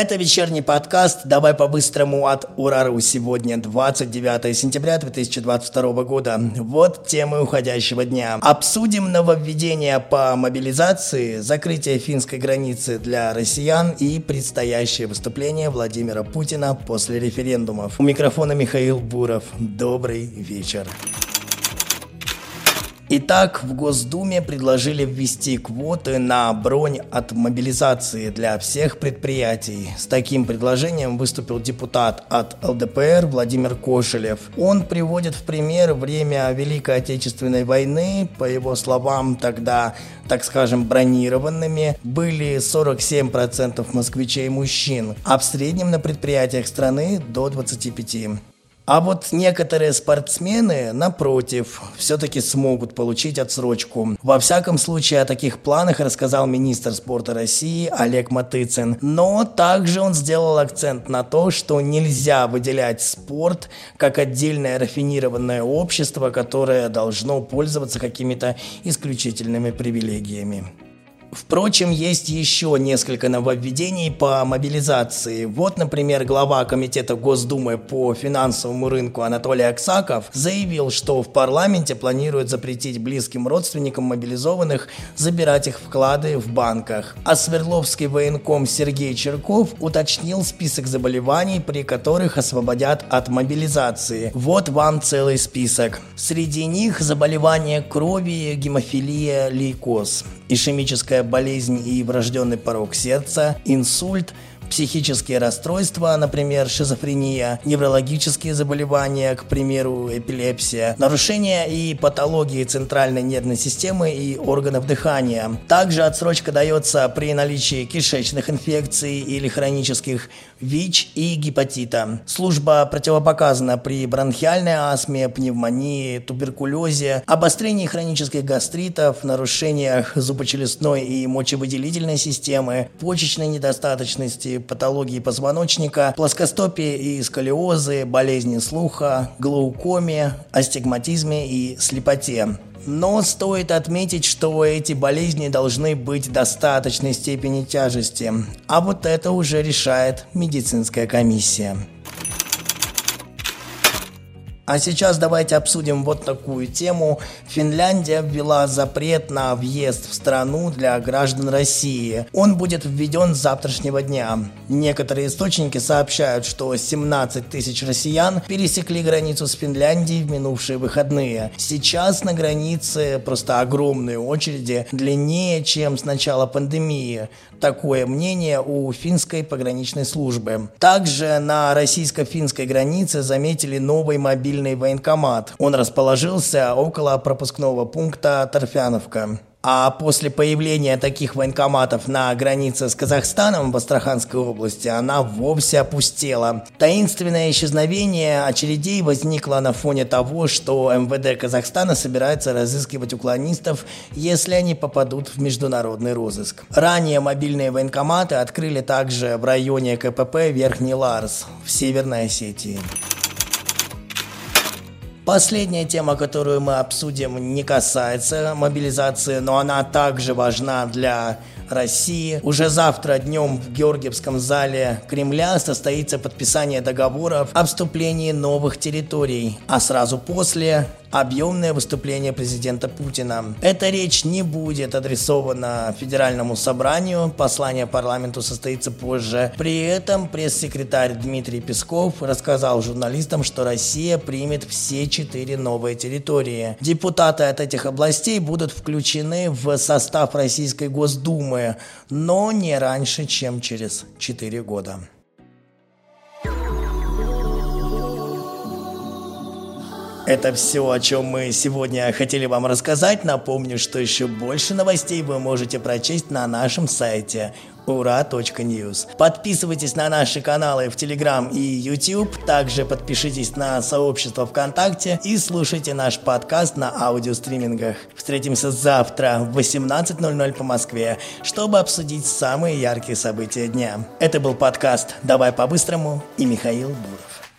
Это вечерний подкаст «Давай по-быстрому» от Урару. Сегодня 29 сентября 2022 года. Вот темы уходящего дня. Обсудим нововведения по мобилизации, закрытие финской границы для россиян и предстоящее выступление Владимира Путина после референдумов. У микрофона Михаил Буров. Добрый вечер. Итак, в Госдуме предложили ввести квоты на бронь от мобилизации для всех предприятий. С таким предложением выступил депутат от ЛДПР Владимир Кошелев. Он приводит в пример время Великой Отечественной войны. По его словам, тогда, так скажем, бронированными были 47% москвичей мужчин, а в среднем на предприятиях страны до 25%. А вот некоторые спортсмены, напротив, все-таки смогут получить отсрочку. Во всяком случае, о таких планах рассказал министр спорта России Олег Матыцин. Но также он сделал акцент на то, что нельзя выделять спорт как отдельное рафинированное общество, которое должно пользоваться какими-то исключительными привилегиями. Впрочем, есть еще несколько нововведений по мобилизации. Вот, например, глава Комитета Госдумы по финансовому рынку Анатолий Аксаков заявил, что в парламенте планируют запретить близким родственникам мобилизованных забирать их вклады в банках. А Свердловский военком Сергей Черков уточнил список заболеваний, при которых освободят от мобилизации. Вот вам целый список. Среди них заболевания крови, гемофилия, лейкоз, ишемическая болезнь и врожденный порог сердца, инсульт – психические расстройства, например, шизофрения, неврологические заболевания, к примеру, эпилепсия, нарушения и патологии центральной нервной системы и органов дыхания. Также отсрочка дается при наличии кишечных инфекций или хронических ВИЧ и гепатита. Служба противопоказана при бронхиальной астме, пневмонии, туберкулезе, обострении хронических гастритов, нарушениях зубочелюстной и мочевыделительной системы, почечной недостаточности, патологии позвоночника, плоскостопии и сколиозы, болезни слуха, глаукоме, астигматизме и слепоте. Но стоит отметить, что эти болезни должны быть достаточной степени тяжести, а вот это уже решает медицинская комиссия. А сейчас давайте обсудим вот такую тему. Финляндия ввела запрет на въезд в страну для граждан России. Он будет введен с завтрашнего дня. Некоторые источники сообщают, что 17 тысяч россиян пересекли границу с Финляндией в минувшие выходные. Сейчас на границе просто огромные очереди, длиннее, чем с начала пандемии. Такое мнение у финской пограничной службы. Также на российско-финской границе заметили новый мобильный мобильный военкомат. Он расположился около пропускного пункта Торфяновка. А после появления таких военкоматов на границе с Казахстаном в Астраханской области она вовсе опустела. Таинственное исчезновение очередей возникло на фоне того, что МВД Казахстана собирается разыскивать уклонистов, если они попадут в международный розыск. Ранее мобильные военкоматы открыли также в районе КПП Верхний Ларс в Северной Осетии. Последняя тема, которую мы обсудим, не касается мобилизации, но она также важна для России. Уже завтра днем в Георгиевском зале Кремля состоится подписание договоров о вступлении новых территорий, а сразу после объемное выступление президента Путина. Эта речь не будет адресована Федеральному собранию, послание парламенту состоится позже. При этом пресс-секретарь Дмитрий Песков рассказал журналистам, что Россия примет все четыре новые территории. Депутаты от этих областей будут включены в состав Российской Госдумы, но не раньше, чем через четыре года. Это все, о чем мы сегодня хотели вам рассказать. Напомню, что еще больше новостей вы можете прочесть на нашем сайте ура.ньюс. Подписывайтесь на наши каналы в Телеграм и YouTube. Также подпишитесь на сообщество ВКонтакте и слушайте наш подкаст на аудиостримингах. Встретимся завтра в 18.00 по Москве, чтобы обсудить самые яркие события дня. Это был подкаст «Давай по-быстрому» и Михаил Буров.